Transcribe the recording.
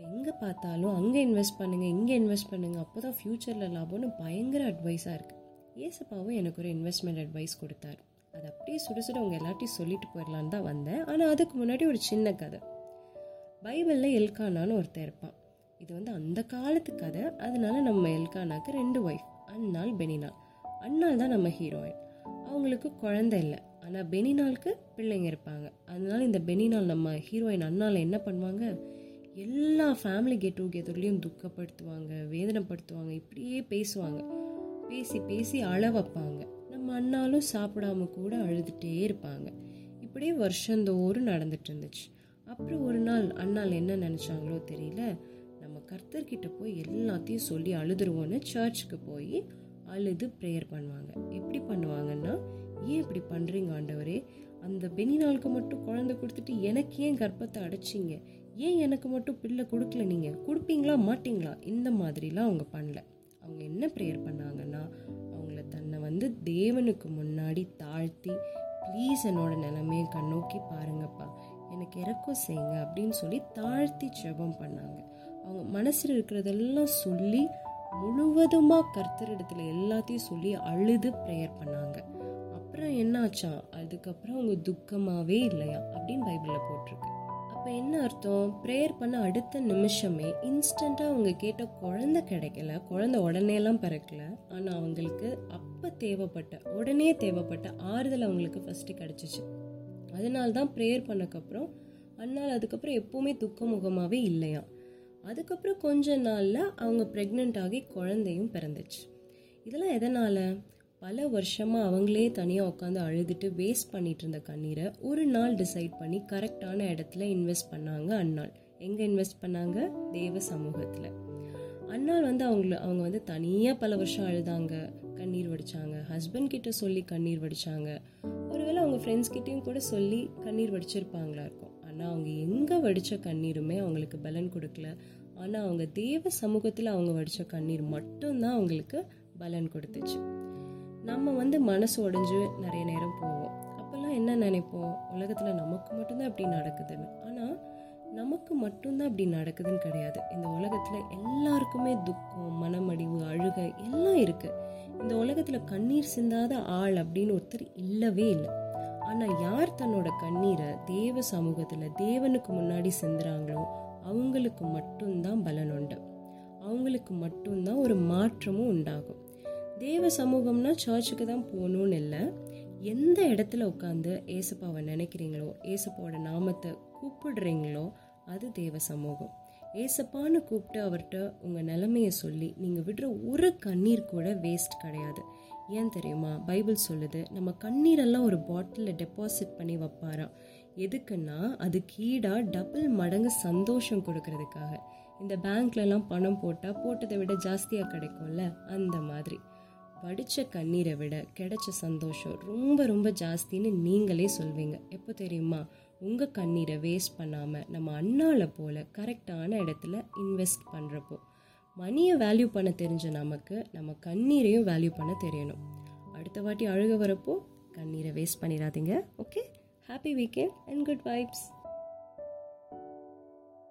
இப்போ எங்கே பார்த்தாலும் அங்கே இன்வெஸ்ட் பண்ணுங்கள் இங்கே இன்வெஸ்ட் பண்ணுங்கள் அப்போ தான் ஃப்யூச்சரில் லாபம்னு பயங்கர அட்வைஸாக இருக்குது ஏசப்பாவும் எனக்கு ஒரு இன்வெஸ்ட்மெண்ட் அட்வைஸ் கொடுத்தாரு. அது அப்படியே சுட சுட அவங்க எல்லாத்தையும் சொல்லிட்டு போயிடலான்னு தான் வந்தேன். ஆனால் அதுக்கு முன்னாடி ஒரு சின்ன கதை. பைபிளில் எல்கானான்னு ஒருத்தர் இருப்பான். இது வந்து அந்த காலத்து கதை. அதனால நம்ம எல்கானாக்கு ரெண்டு ஒய்ஃப் அன்னாள் பெனினால். அன்னாள் தான் நம்ம ஹீரோயின் அவங்களுக்கு குழந்தை இல்லை. ஆனால் பெனினாளுக்கு பிள்ளைங்க இருப்பாங்க. அதனால இந்த பெனினால் நம்ம ஹீரோயின் அண்ணால் என்ன பண்ணுவாங்க? எல்லா ஃபேமிலி கெட் டுகெதர்லேயும் துக்கப்படுத்துவாங்க வேதனைப்படுத்துவாங்க இப்படியே பேசுவாங்க. பேசி பேசி அழ வைப்பாங்க நம்ம அண்ணாலும் சாப்பிடாம கூட அழுதுகிட்டே இருப்பாங்க. இப்படியே வருஷந்தோறும் நடந்துட்டு இருந்துச்சு அப்புறம் ஒரு நாள் அண்ணால் என்ன நினச்சாங்களோ தெரியல. நம்ம கர்த்தர்கிட்ட போய் எல்லாத்தையும் சொல்லி அழுதுருவோன்னு சர்ச்சுக்கு போய் அழுது ப்ரேயர் பண்ணுவாங்க. எப்படி பண்ணுவாங்கன்னா ஏன் இப்படி பண்ணுறீங்க ஆண்டவரே? அந்த பெனினாளுக்கு மட்டும் குழந்தை கொடுத்துட்டு எனக்கு ஏன் கர்ப்பத்தை அடைச்சிங்க? ஏன் எனக்கு மட்டும் பிள்ளை கொடுக்கல நீங்கள் கொடுப்பீங்களா மாட்டிங்களா? இந்த மாதிரிலாம் அவங்க பண்ணல. அவங்க என்ன ப்ரேயர் பண்ணாங்கன்னா அவங்கள தன்னை வந்து தேவனுக்கு முன்னாடி தாழ்த்தி ப்ளீஸ் என்னோட நிலைமையை கண்ணோக்கி பாருங்கப்பா. எனக்கு இறக்கம் செய்யுங்க அப்படின்னு சொல்லி தாழ்த்தி ஜெபம் பண்ணாங்க. அவங்க மனசில் இருக்கிறதெல்லாம் சொல்லி முழுவதுமாக கர்த்தரிடத்துல எல்லாத்தையும் சொல்லி அழுது ப்ரேயர் பண்ணாங்க. அப்புறம் என்னாச்சா அதுக்கப்புறம் அவங்க துக்கமாகவே இல்லையா? அப்படின்னு பைபிளில் போட்டிருக்கு. அப்போ என்ன அர்த்தம்? ப்ரேயர் பண்ண அடுத்த நிமிஷமே இன்ஸ்டண்ட்டாக அவங்க கேட்ட குழந்தை கிடைக்கல. குழந்தை உடனேலாம் பிறக்கல. ஆனால் அவங்களுக்கு அப்போ தேவைப்பட்ட உடனே தேவைப்பட்ட ஆறுதல் அவங்களுக்கு ஃபஸ்ட்டு கிடச்சிச்சு. அதனால தான் ப்ரேயர் பண்ணக்கப்புறம் அன்னால் அதுக்கப்புறம் எப்போவுமே துக்க முகமாகவே இல்லையா அதுக்கப்புறம் கொஞ்ச நாளில் அவங்க ப்ரெக்னென்ட் ஆகி குழந்தையும் பிறந்துச்சு. இதெல்லாம் எதனால்? பல வருஷமாக அவங்களே தனியாக உட்காந்து அழுதுட்டு வேஸ்ட் பண்ணிட்டு இருந்த கண்ணீரை ஒரு நாள் டிசைட் பண்ணி கரெக்டான இடத்துல இன்வெஸ்ட் பண்ணாங்க அன்னாள். எங்கே இன்வெஸ்ட் பண்ணாங்க? தேவ சமூகத்தில். அன்னாள் வந்து அவங்கள அவங்க வந்து தனியாக பல வருஷம் அழுதாங்க. கண்ணீர் வடித்தாங்க ஹஸ்பண்ட் கிட்ட சொல்லி கண்ணீர் வடித்தாங்க ஒருவேளை அவங்க ஃப்ரெண்ட்ஸ் கிட்டேயும் கூட சொல்லி கண்ணீர் வடிச்சிருப்பாங்களா இருக்கும். ஆனால் அவங்க எங்கே வடித்த கண்ணீருமே அவங்களுக்கு பலன் கொடுக்கல. ஆனால் அவங்க தேவ சமூகத்தில் அவங்க வடித்த கண்ணீர் மட்டும்தான் அவங்களுக்கு பலன் கொடுத்துச்சு. நம்ம வந்து மனசு உடைஞ்சு நிறைய நேரம் போவோம் அப்போல்லாம் என்ன நினைப்போம்? உலகத்தில் நமக்கு மட்டும்தான் இப்படி நடக்குதுன்னு. ஆனால் நமக்கு மட்டும்தான் இப்படி நடக்குதுன்னு கிடையாது. இந்த உலகத்தில் எல்லாருக்குமே துக்கம் மனமடிவு அழுகை எல்லாம் இருக்குது இந்த உலகத்தில் கண்ணீர் சிந்தாத ஆள் அப்படின்னு ஒருத்தர் இல்லவே இல்லை. ஆனால் யார் தன்னோட கண்ணீரை தேவ சமூகத்தில் தேவனுக்கு முன்னாடி சிந்துறாங்களோ அவங்களுக்கு மட்டும்தான் பலன் உண்டு. அவங்களுக்கு மட்டும்தான் ஒரு மாற்றமும் உண்டாகும். தேவ சமூகம்னா சர்ச்சுக்கு தான் போகணும்னு இல்லை. எந்த இடத்துல உட்காந்து ஏசப்பாவை நினைக்கிறீங்களோ ஏசப்பாவோட நாமத்தை கூப்பிடுறீங்களோ அது தேவ சமூகம். ஏசப்பான்னு கூப்பிட்டு அவர்கிட்ட உங்கள் நிலைமையை சொல்லி நீங்கள் விடுற ஒரு கண்ணீர் கூட வேஸ்ட் கிடையாது. ஏன் தெரியுமா? பைபிள் சொல்லுது நம்ம கண்ணீரெல்லாம் ஒரு பாட்டிலில் டெபாசிட் பண்ணி வைப்பாராம். எதுக்குன்னா அது கீடாக டபுள் மடங்கு சந்தோஷம் கொடுக்கறதுக்காக. இந்த பேங்க்லலாம் பணம் போட்டால் போட்டதை விட ஜாஸ்தியாக கிடைக்கும்ல? அந்த மாதிரி. வடித்த கண்ணீரை விட கிடைச்ச சந்தோஷம் ரொம்ப ரொம்ப ஜாஸ்தின்னு நீங்களே சொல்வீங்க. எப்போ தெரியுமா? உங்கள் கண்ணீரை வேஸ்ட் பண்ணாமல் நம்ம அண்ணால போல் கரெக்டான இடத்துல இன்வெஸ்ட் பண்ணுறப்போ மணியை வேல்யூ பண்ண தெரிஞ்ச நமக்கு நம்ம கண்ணீரையும் வேல்யூ பண்ண தெரியணும். அடுத்த வாட்டி அழுக வரப்போ கண்ணீரை வேஸ்ட் பண்ணிடாதீங்க okay happy weekend and good vibes